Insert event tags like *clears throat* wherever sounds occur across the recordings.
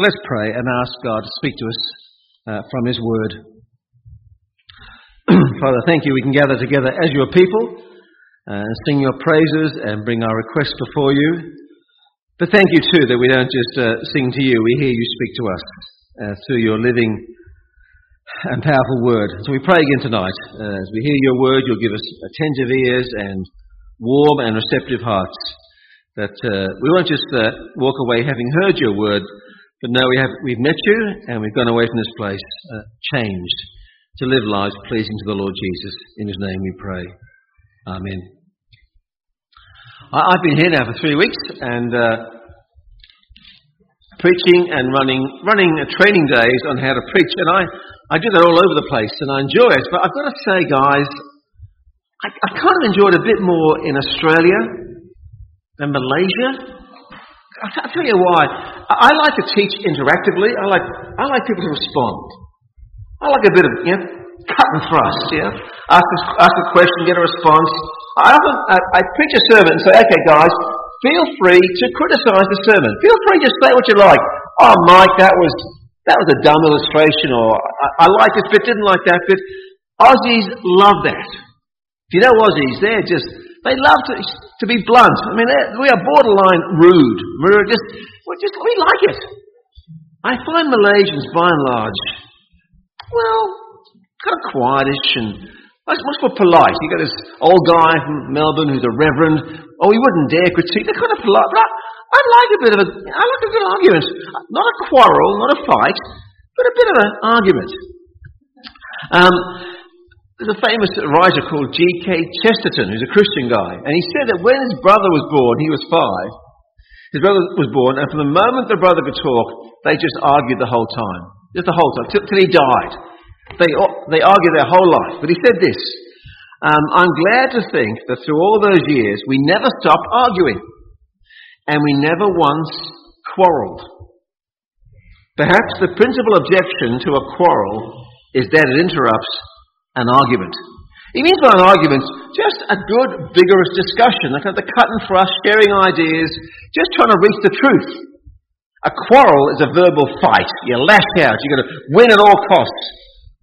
Let's pray and ask God to speak to us uh, from His Word. *clears throat* Father, thank you. We can gather together as your people and uh, sing your praises and bring our requests before you. But thank you too that we don't just uh, sing to you, we hear you speak to us uh, through your living and powerful word. So we pray again tonight. Uh, as we hear your word, you'll give us attentive ears and warm and receptive hearts. That uh, we won't just walk away having heard your word, but no, we have, we've met you and we've gone away from this place uh, changed to live lives pleasing to the Lord Jesus. In his name we pray. Amen. I, have been here now for three weeks and uh, preaching and running, running training days on how to preach, and I, I do that all over the place and I enjoy it. But I've got to say, guys, I, I kind of enjoyed a bit more in Australia than Malaysia. I'll tell you why. I like to teach interactively. I like, I like people to respond. I like a bit of, you know, cut and thrust, yeah? Ask a, ask a question, get a response. I often, I, I preach a sermon and say, okay guys, feel free to criticize the sermon. Feel free to say what you like. Oh Mike, that was, that was a dumb illustration or I, I like this bit, didn't like that bit. Aussies love that. If you know Aussies, they're just, they love to, to be blunt. I mean, we are borderline rude. We're just, we're just, we like it. I find Malaysians, by and large, well, kind of quietish and much, much more polite. You got this old guy from Melbourne who's a reverend. Oh, he wouldn't dare critique. They're kind of polite. But I, I like a bit of a, I like a good argument. Not a quarrel, not a fight, but a bit of an argument. Um, there's a famous writer called G.K. Chesterton, who's a Christian guy, and he said that when his brother was born, he was five, his brother was born, and from the moment the brother could talk, they just argued the whole time. Just the whole time, till, till he died. They, they argued their whole life. But he said this um, I'm glad to think that through all those years, we never stopped arguing, and we never once quarreled. Perhaps the principal objection to a quarrel is that it interrupts an argument. He means by an argument just a good, vigorous discussion, like the cut and thrust, sharing ideas, just trying to reach the truth. A quarrel is a verbal fight. You lash out. You've got to win at all costs,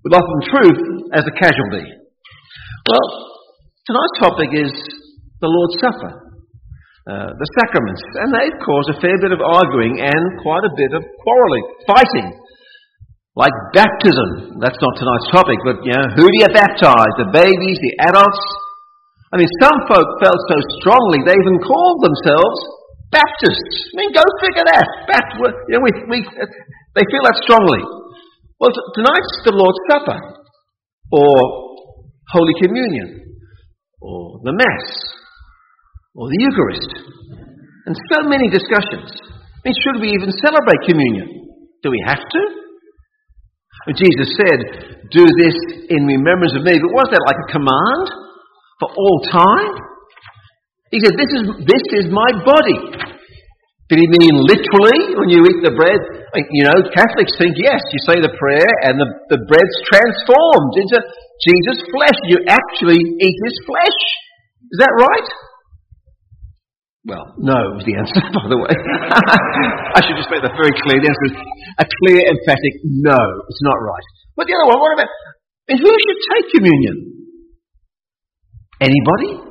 with often truth as a casualty. Well, tonight's topic is the Lord's Supper, uh, the sacraments, and they've caused a fair bit of arguing and quite a bit of quarrelling, fighting. Like baptism. That's not tonight's topic, but you know, who do you baptize? The babies, the adults? I mean, some folk felt so strongly they even called themselves Baptists. I mean, go figure that. Baptist, you know, we, we, they feel that strongly. Well, tonight's the Lord's Supper, or Holy Communion, or the Mass, or the Eucharist, and so many discussions. I mean, should we even celebrate communion? Do we have to? Jesus said, Do this in remembrance of me. But was that like a command for all time? He said, This is, this is my body. Did he mean literally when you eat the bread? You know, Catholics think yes, you say the prayer and the, the bread's transformed into Jesus' flesh. You actually eat his flesh. Is that right? Well, no was the answer, *laughs* by the way. *laughs* I should just make that very clear. The answer is a clear, emphatic no. It's not right. But the other one, what about and who should take communion? Anybody?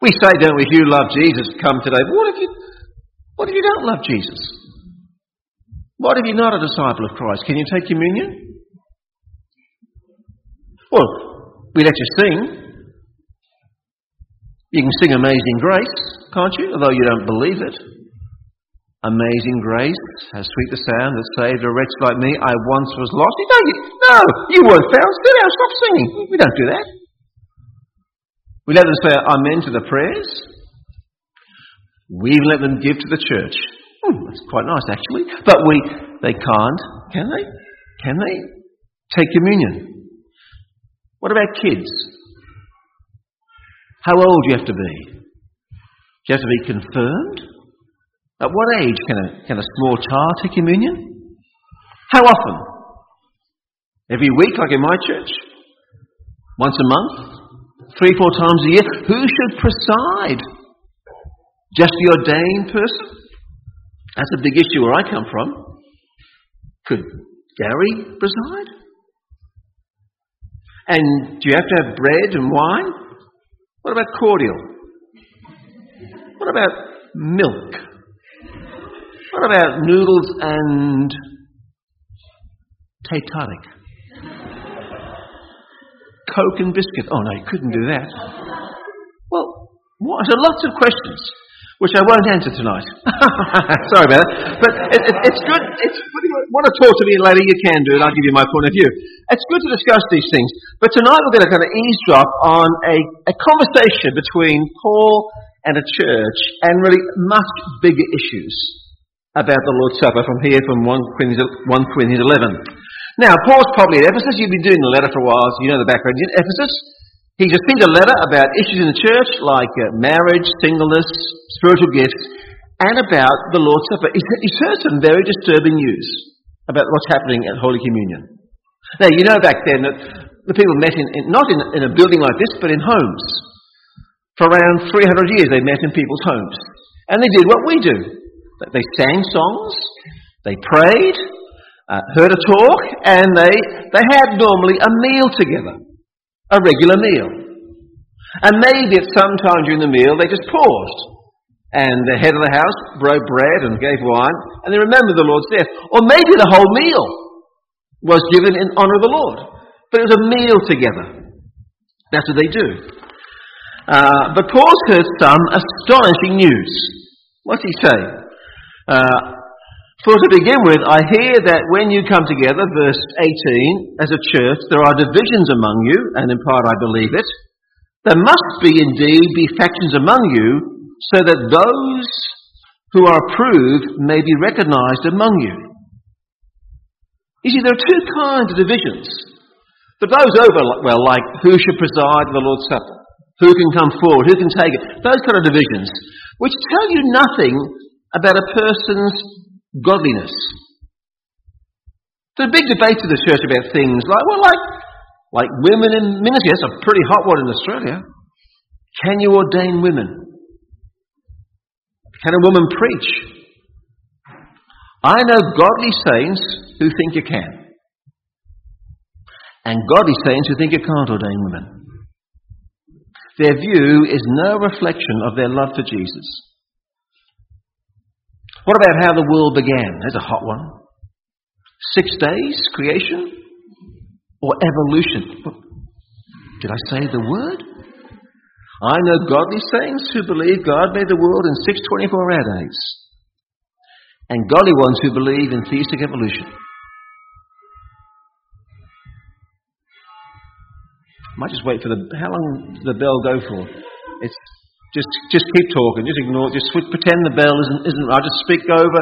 We say, don't we, if you love Jesus, come today. But what if you what if you don't love Jesus? What if you're not a disciple of Christ? Can you take communion? Well, we let you sing, you can sing Amazing Grace, can't you? Although you don't believe it. Amazing grace, how sweet the sound that saved a wretch like me. I once was lost. You don't, no, you weren't found. Sit down, stop singing. We don't do that. We let them say amen to the prayers. We let them give to the church. Hmm, that's quite nice, actually. But we, they can't, can they? Can they take communion? What about kids? How old do you have to be? Do you have to be confirmed? At what age can a, can a small child take communion? How often? Every week, like in my church? Once a month? Three, four times a year? Who should preside? Just the ordained person? That's a big issue where I come from. Could Gary preside? And do you have to have bread and wine? What about cordial? What about milk? What about noodles and teh tarik? Coke and biscuit. Oh no, you couldn't do that. Well, what? So lots of questions which I won't answer tonight. *laughs* Sorry about that. But it, it, it's good. It's, want to talk to me later, you can do it. I'll give you my point of view. It's good to discuss these things. But tonight we're going to kind of eavesdrop on a, a conversation between Paul and a church and really much bigger issues about the Lord's Supper from here from 1 Corinthians, 1 Corinthians 11. Now, Paul's probably at Ephesus. You've been doing the letter for a while, so you know the background. In Ephesus, he just sent a letter about issues in the church like uh, marriage, singleness, spiritual gifts, and about the Lord's Supper. He's heard some very disturbing news about what's happening at Holy Communion. Now, you know back then that the people met in, in not in, in a building like this, but in homes. For around 300 years, they met in people's homes. And they did what we do. They sang songs, they prayed, uh, heard a talk, and they, they had normally a meal together a regular meal. And maybe at some time during the meal they just paused. And the head of the house broke bread and gave wine, and they remembered the Lord's death. Or maybe the whole meal was given in honour of the Lord. But it was a meal together. That's what they do. Uh, but Paul's heard some astonishing news. What's he say? Uh, for to begin with, I hear that when you come together, verse 18, as a church, there are divisions among you, and in part I believe it. There must be indeed be factions among you, so that those who are approved may be recognized among you. You see, there are two kinds of divisions. But those over, well, like who should preside at the Lord's Supper, who can come forward, who can take it, those kind of divisions, which tell you nothing about a person's godliness. There's big debate in the church about things like, well, like, like women in ministry. That's a pretty hot one in Australia. Can you ordain women? Can a woman preach? I know godly saints who think you can. And godly saints who think you can't ordain women. Their view is no reflection of their love for Jesus. What about how the world began? There's a hot one. Six days, creation, or evolution? Did I say the word? I know godly saints who believe God made the world in six 24 hour days, and godly ones who believe in theistic evolution. Might just wait for the. How long does the bell go for? It's just, just keep talking. Just ignore. Just pretend the bell isn't, isn't. I just speak over,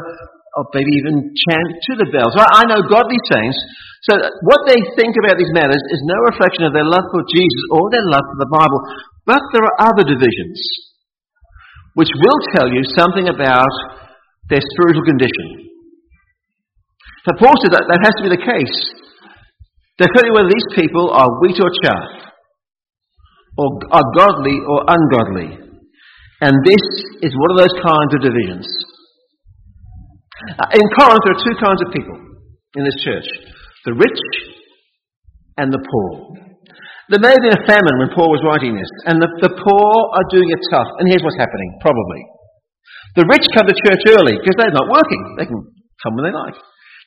or maybe even chant to the bell. So I, I know godly saints. So what they think about these matters is no reflection of their love for Jesus or their love for the Bible. But there are other divisions, which will tell you something about their spiritual condition. So Paul says that that has to be the case. They tell you whether these people are wheat or chaff, or are godly or ungodly. And this is one of those kinds of divisions. Uh, in Corinth, there are two kinds of people in this church the rich and the poor. There may have been a famine when Paul was writing this, and the, the poor are doing it tough. And here's what's happening, probably. The rich come to church early because they're not working. They can come when they like.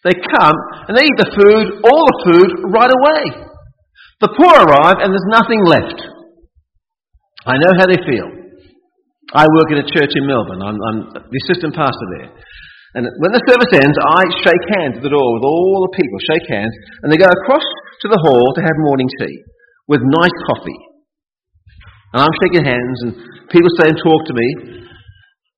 They come and they eat the food, all the food, right away. The poor arrive and there's nothing left. I know how they feel. I work in a church in Melbourne. I'm, I'm the assistant pastor there. And when the service ends, I shake hands at the door with all the people, shake hands, and they go across to the hall to have morning tea with nice coffee. And I'm shaking hands, and people stay and talk to me.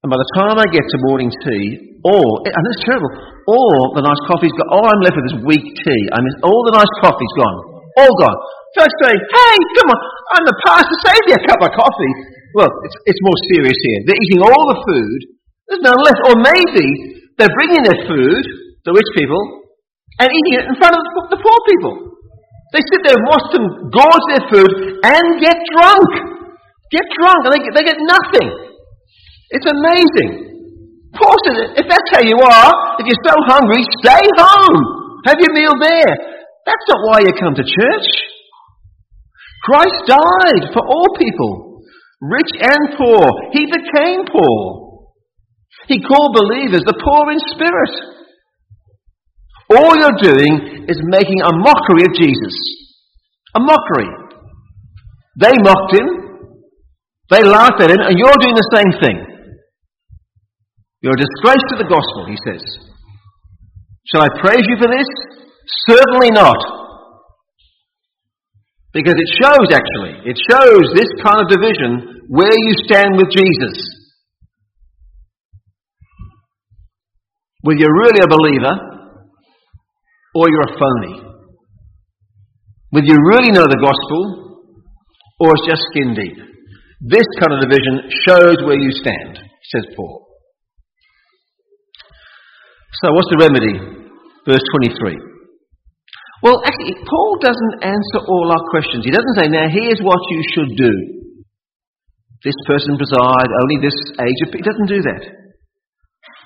And by the time I get to morning tea, or, and it's terrible, all the nice coffee's gone. All I'm left with is weak tea. I mean, all the nice coffee's gone. All gone. First I say, hey, come on, I'm the pastor, save me a cup of coffee. Well, it's, it's more serious here. They're eating all the food. There's none left. Or maybe they're bringing their food, the rich people, and eating it in front of the poor people. They sit there and watch them gorge their food and get drunk. Get drunk, and they get, they get nothing. It's amazing. Paul said, if that's how you are, if you're so hungry, stay home. Have your meal there. That's not why you come to church. Christ died for all people, rich and poor. He became poor. He called believers the poor in spirit. All you're doing is making a mockery of Jesus. A mockery. They mocked him. They laughed at him, and you're doing the same thing. You're a disgrace to the gospel, he says. Shall I praise you for this? Certainly not. Because it shows, actually, it shows this kind of division where you stand with Jesus. Whether you're really a believer or you're a phony. Whether you really know the gospel or it's just skin deep. This kind of division shows where you stand, says Paul. So, what's the remedy? Verse 23. Well, actually, Paul doesn't answer all our questions. He doesn't say, now here's what you should do. This person preside, only this age He doesn't do that.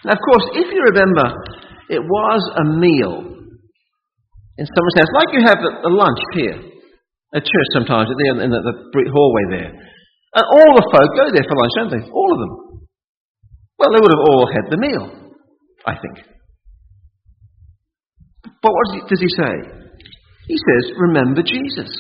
Now, of course, if you remember, it was a meal in someone's house, like you have a lunch here at church sometimes, in the, in the, the hallway there. And all the folk go there for lunch, don't they? All of them. Well, they would have all had the meal, I think. But what does he say? He says, Remember Jesus.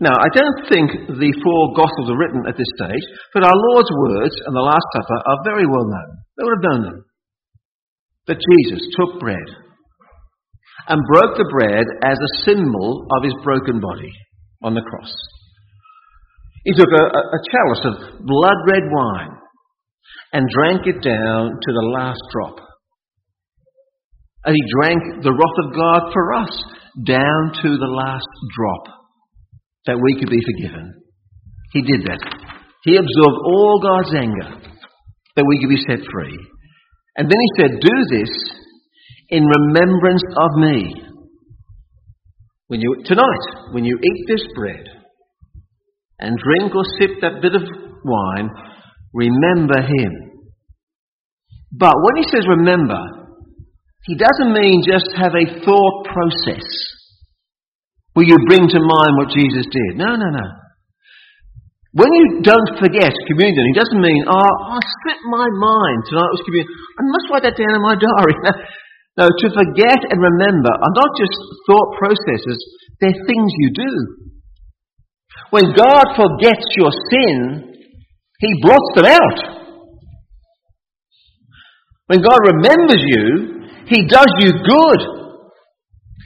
Now, I don't think the four Gospels are written at this stage, but our Lord's words and the Last Supper are very well known. They would have known them. That Jesus took bread and broke the bread as a symbol of his broken body on the cross. He took a, a, chalice of blood red wine and drank it down to the last drop. And he drank the wrath of God for us down to the last drop that we could be forgiven. He did that. He absorbed all God's anger that we could be set free. And then he said, Do this in remembrance of me. When you, tonight, when you eat this bread and drink or sip that bit of wine, remember him. But when he says remember, he doesn't mean just have a thought process where you bring to mind what Jesus did. No, no, no. When you don't forget communion, he doesn't mean, oh, I slipped my mind tonight was communion. I must write that down in my diary. *laughs* No, to forget and remember are not just thought processes, they're things you do. When God forgets your sin, He blots them out. When God remembers you, He does you good.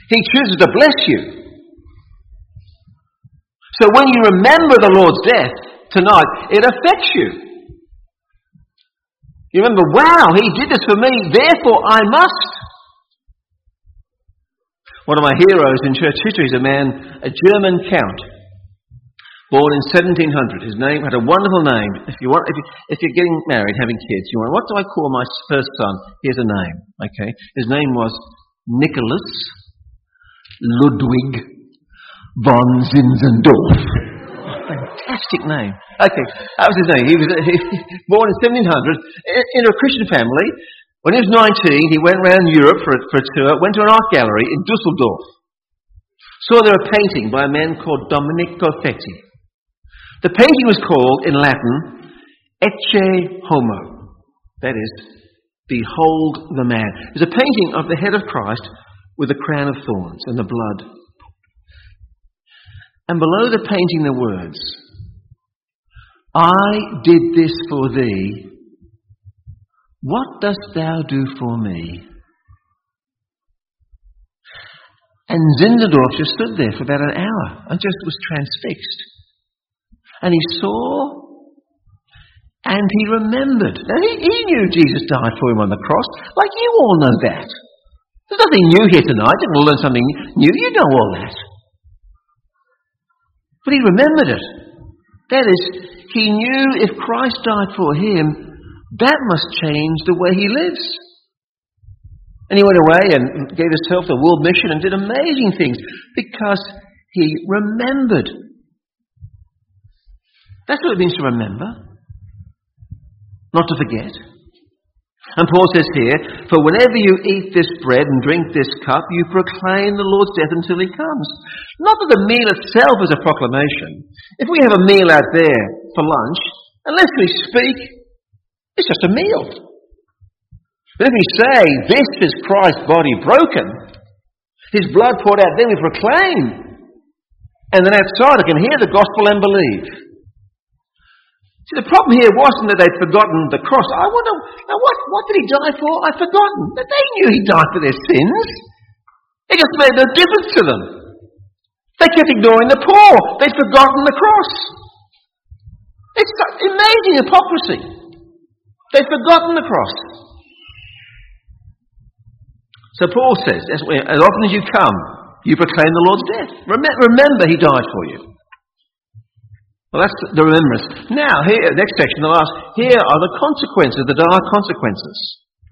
He chooses to bless you. So when you remember the Lord's death tonight, it affects you. You remember, wow, He did this for me, therefore I must. One of my heroes in church history is a man, a German count, born in 1700. His name had a wonderful name. If you want, if, you, you're getting married, having kids, you want, what do I call my first son? Here's a name. Okay, his name was Nicholas Ludwig von Zinzendorf. Fantastic name. Okay, that was his name. He was *laughs* he, born in 1700 in a Christian family. When he was 19, he went around Europe for a, for a tour, went to an art gallery in Dusseldorf. Saw there a painting by a man called Domenico Fetti. The painting was called, in Latin, Ecce Homo. That is, Behold the man. It's a painting of the head of Christ with a crown of thorns and the blood. And below the painting, the words, I did this for thee what dost thou do for me? And Zinzendorf just stood there for about an hour and just was transfixed. And he saw and he remembered. Now, he, he knew Jesus died for him on the cross, like you all know that. There's nothing new here tonight. Going to learn something new. You know all that. But he remembered it. That is, he knew if Christ died for him, that must change the way he lives. And he went away and gave himself the world mission and did amazing things because he remembered. That's what it means to remember. not to forget. And Paul says here, For whenever you eat this bread and drink this cup, you proclaim the Lord's death until he comes. Not that the meal itself is a proclamation. If we have a meal out there for lunch, unless we speak, it's just a meal. But if we say, This is Christ's body broken, his blood poured out, then we proclaim. And then outside I can hear the gospel and believe. See, the problem here wasn't that they'd forgotten the cross. I wonder, now what, what did he die for? I've forgotten. But they knew he died for their sins. It just made no difference to them. They kept ignoring the poor. They'd forgotten the cross. It's amazing hypocrisy. They'd forgotten the cross. So Paul says, as often as you come, you proclaim the Lord's death. Remember, he died for you. Well, that's the remembrance. Now, here, next section, the last, here are the consequences, the dire consequences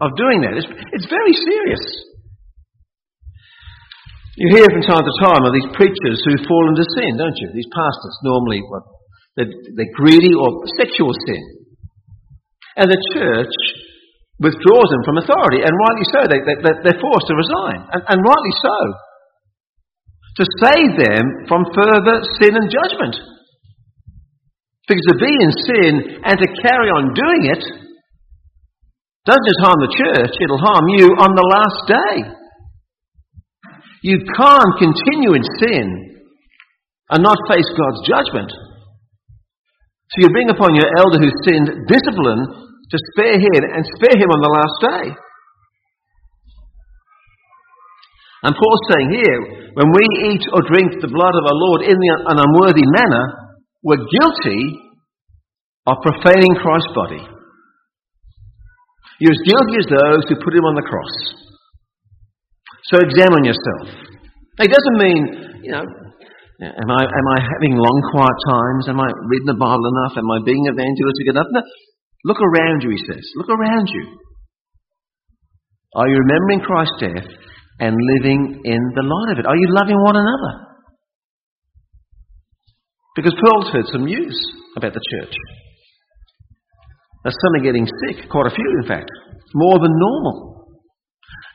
of doing that. It's, it's very serious. You hear from time to time of these preachers who fall into sin, don't you? These pastors, normally, what, they're, they're greedy or sexual sin. And the church withdraws them from authority, and rightly so. They, they, they're forced to resign, and, and rightly so. To save them from further sin and judgment. Because to be in sin and to carry on doing it doesn't just harm the church, it'll harm you on the last day. You can't continue in sin and not face God's judgment. So you bring upon your elder who sinned discipline to spare him and spare him on the last day. And Paul's saying here, when we eat or drink the blood of our Lord in an unworthy manner, we're guilty of profaning Christ's body. You're as guilty as those who put him on the cross. So examine yourself. It doesn't mean, you know, am I, am I having long, quiet times? Am I reading the Bible enough? Am I being evangelistic enough? No. Look around you, he says. Look around you. Are you remembering Christ's death and living in the light of it? Are you loving one another? Because Paul's heard some news about the church. That some are getting sick, quite a few in fact, more than normal.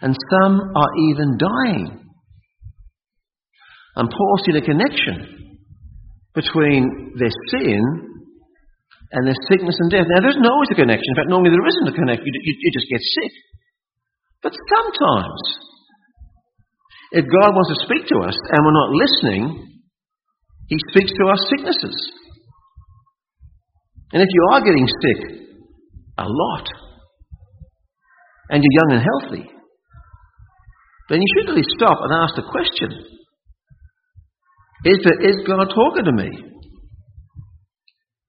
And some are even dying. And Paul sees a connection between their sin and there's sickness and death. Now, there's not always a connection. In fact, normally there isn't a connection. You, you, you just get sick. But sometimes, if God wants to speak to us and we're not listening, he speaks to our sicknesses. And if you are getting sick a lot, and you're young and healthy, then you should really stop and ask the question Is, there, is God talking to me?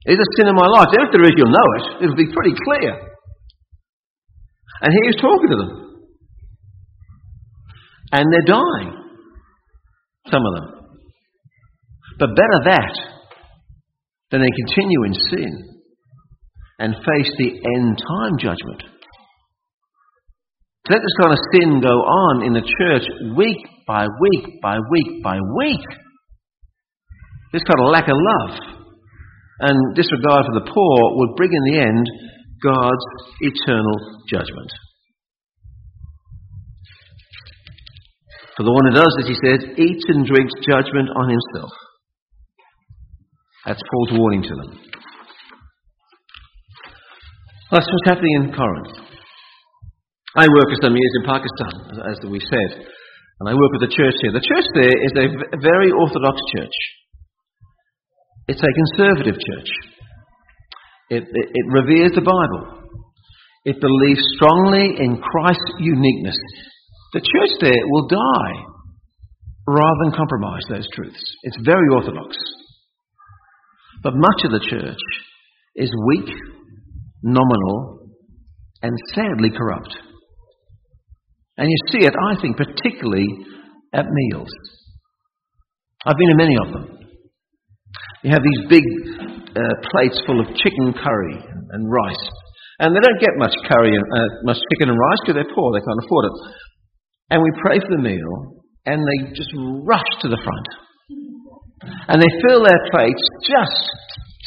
Is there sin in my life? If there is, you'll know it. It'll be pretty clear. And he is talking to them. And they're dying. Some of them. But better that than they continue in sin and face the end time judgment. To let this kind of sin go on in the church week by week by week by week, this kind of lack of love and disregard for the poor would bring in the end God's eternal judgment. For the one who does this, he says, eats and drinks judgment on himself. That's Paul's warning to them. That's what's happening in Corinth. I work for some years in Pakistan, as we said, and I work with the church here. The church there is a very orthodox church. It's a conservative church. It, it, it reveres the Bible. It believes strongly in Christ's uniqueness. The church there will die rather than compromise those truths. It's very orthodox. But much of the church is weak, nominal, and sadly corrupt. And you see it, I think, particularly at meals. I've been to many of them. You have these big uh, plates full of chicken curry and rice. And they don't get much curry and uh, much chicken and rice because they're poor, they can't afford it. And we pray for the meal, and they just rush to the front. And they fill their plates just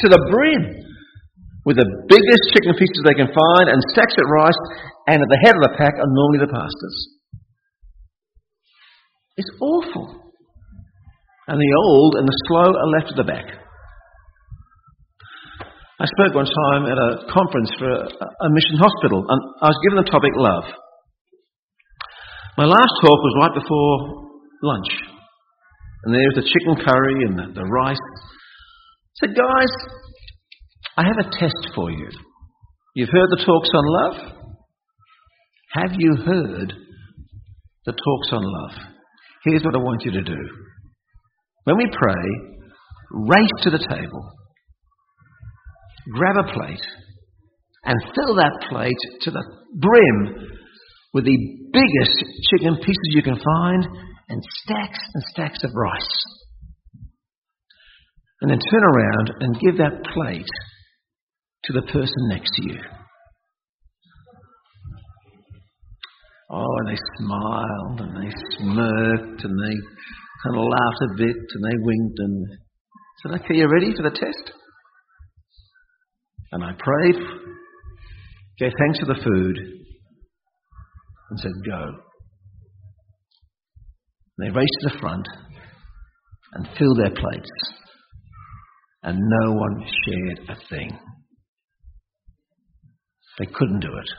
to the brim with the biggest chicken pieces they can find and stacks of rice, and at the head of the pack are normally the pastors. It's awful. And the old and the slow are left at the back. I spoke one time at a conference for a, mission hospital, and I was given the topic love. My last talk was right before lunch. And there was the chicken curry and the, the rice. I said, guys, I have a test for you. You've heard the talks on love? Have you heard the talks on love? Here's what I want you to do. When we pray, race to the table, grab a plate, and fill that plate to the brim with the biggest chicken pieces you can find and stacks and stacks of rice. And then turn around and give that plate to the person next to you. Oh, and they smiled and they smirked and they kind of laughed a bit and they winked and said, Okay, you ready for the test? And I prayed, gave thanks for the food, and said, Go. And they raced to the front and filled their plates, and no one shared a thing. They couldn't do it.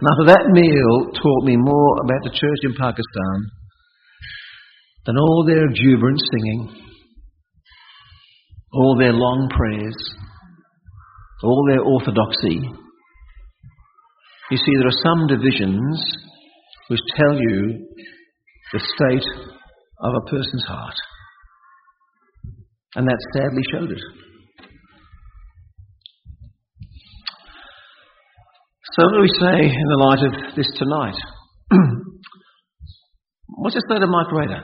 After that meal taught me more about the church in Pakistan than all their exuberant singing, all their long prayers, all their orthodoxy. You see, there are some divisions which tell you the state of a person's heart. And that sadly showed it. So, what do we say in the light of this tonight? *clears throat* What's the state of Mike Raiter?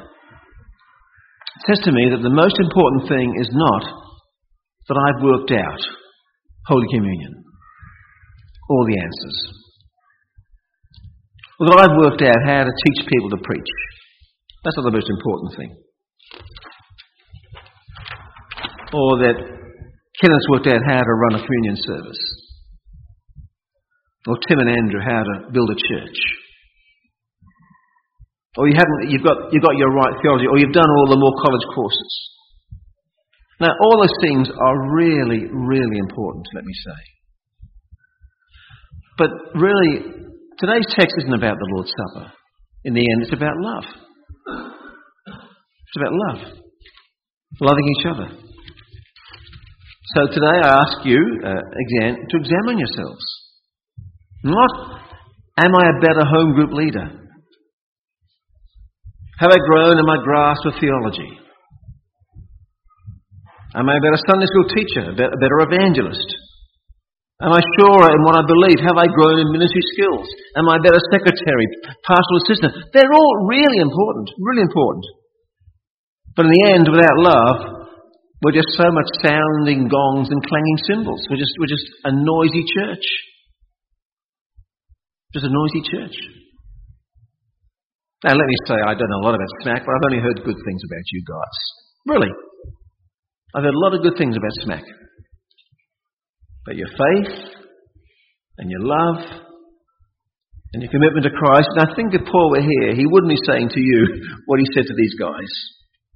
Says to me that the most important thing is not that I've worked out Holy Communion or the answers, or that I've worked out how to teach people to preach. That's not the most important thing. Or that Kenneth's worked out how to run a communion service or Tim and Andrew how to build a church. Or you haven't, you've got, you've got your right theology, or you've done all the Moore College courses. Now, all those things are really, really important, let me say. But really, today's text isn't about the Lord's Supper. In the end, it's about love. It's about love. Loving each other. So today I ask you uh, again to examine yourselves. Not, am I a better home group leader? Have I grown in my grasp of theology? Am I a better Sunday school teacher, a better evangelist? Am I surer in what I believe? Have I grown in ministry skills? Am I a better secretary, pastoral assistant? They're all really important, really important. But in the end, without love, we're just so much sounding gongs and clanging cymbals. We're just, we're just a noisy church. Just a noisy church. Now, let me say, I don't know a lot about SMAC, but I've only heard good things about you guys. Really. I've heard a lot of good things about SMAC. But your faith and your love and your commitment to Christ, and I think if Paul were here, he wouldn't be saying to you *laughs* what he said to these guys.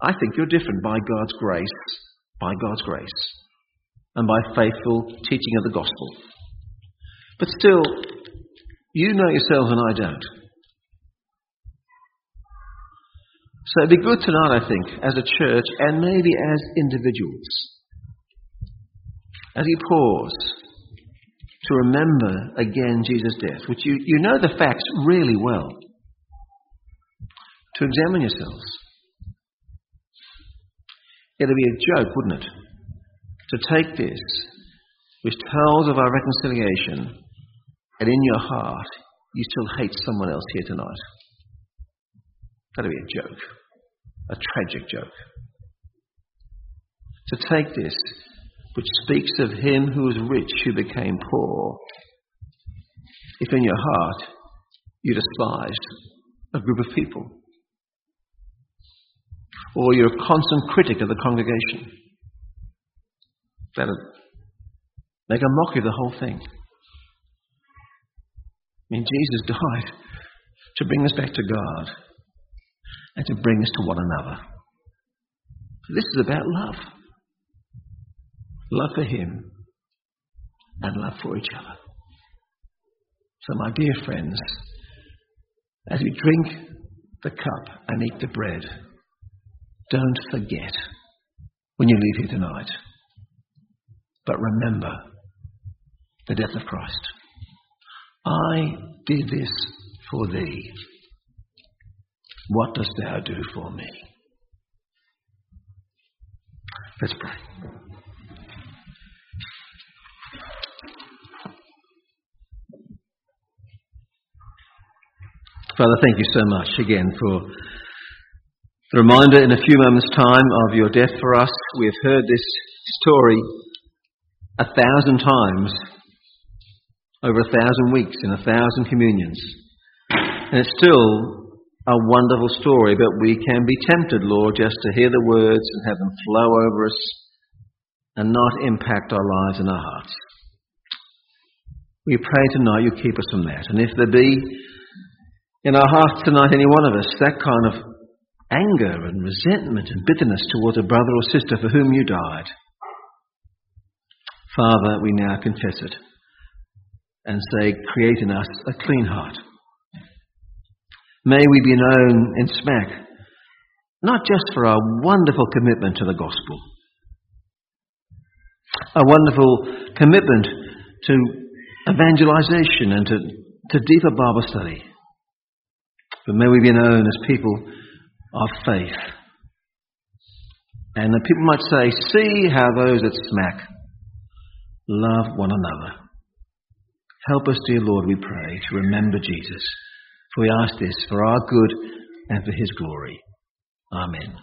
I think you're different by God's grace, by God's grace, and by faithful teaching of the gospel. But still, you know yourselves and I don't. So it'd be good tonight, I think, as a church and maybe as individuals, as you pause to remember again Jesus' death, which you, you know the facts really well, to examine yourselves. It'd be a joke, wouldn't it, to take this, which tells of our reconciliation, and in your heart you still hate someone else here tonight. That'd be a joke, a tragic joke. To take this, which speaks of him who was rich who became poor, if in your heart you despised a group of people, or you're a constant critic of the congregation, Better make a mockery of the whole thing. I mean, Jesus *laughs* died to bring us back to God and to bring us to one another. This is about love love for Him and love for each other. So, my dear friends, as we drink the cup and eat the bread, don't forget when you leave here tonight. But remember the death of Christ. I did this for thee. What dost thou do for me? Let's pray. Father, thank you so much again for the reminder in a few moments' time of your death for us. We have heard this story a thousand times over a thousand weeks in a thousand communions. And it's still a wonderful story, but we can be tempted, Lord, just to hear the words and have them flow over us and not impact our lives and our hearts. We pray tonight you keep us from that. And if there be in our hearts tonight, any one of us, that kind of anger and resentment and bitterness towards a brother or sister for whom you died. Father, we now confess it and say, Create in us a clean heart. May we be known in SMAC, not just for our wonderful commitment to the gospel, a wonderful commitment to evangelization and to, to deeper Bible study but may we be known as people of faith. And the people might say, see how those at SMAC love one another. Help us, dear Lord, we pray, to remember Jesus. We ask this for our good and for his glory. Amen.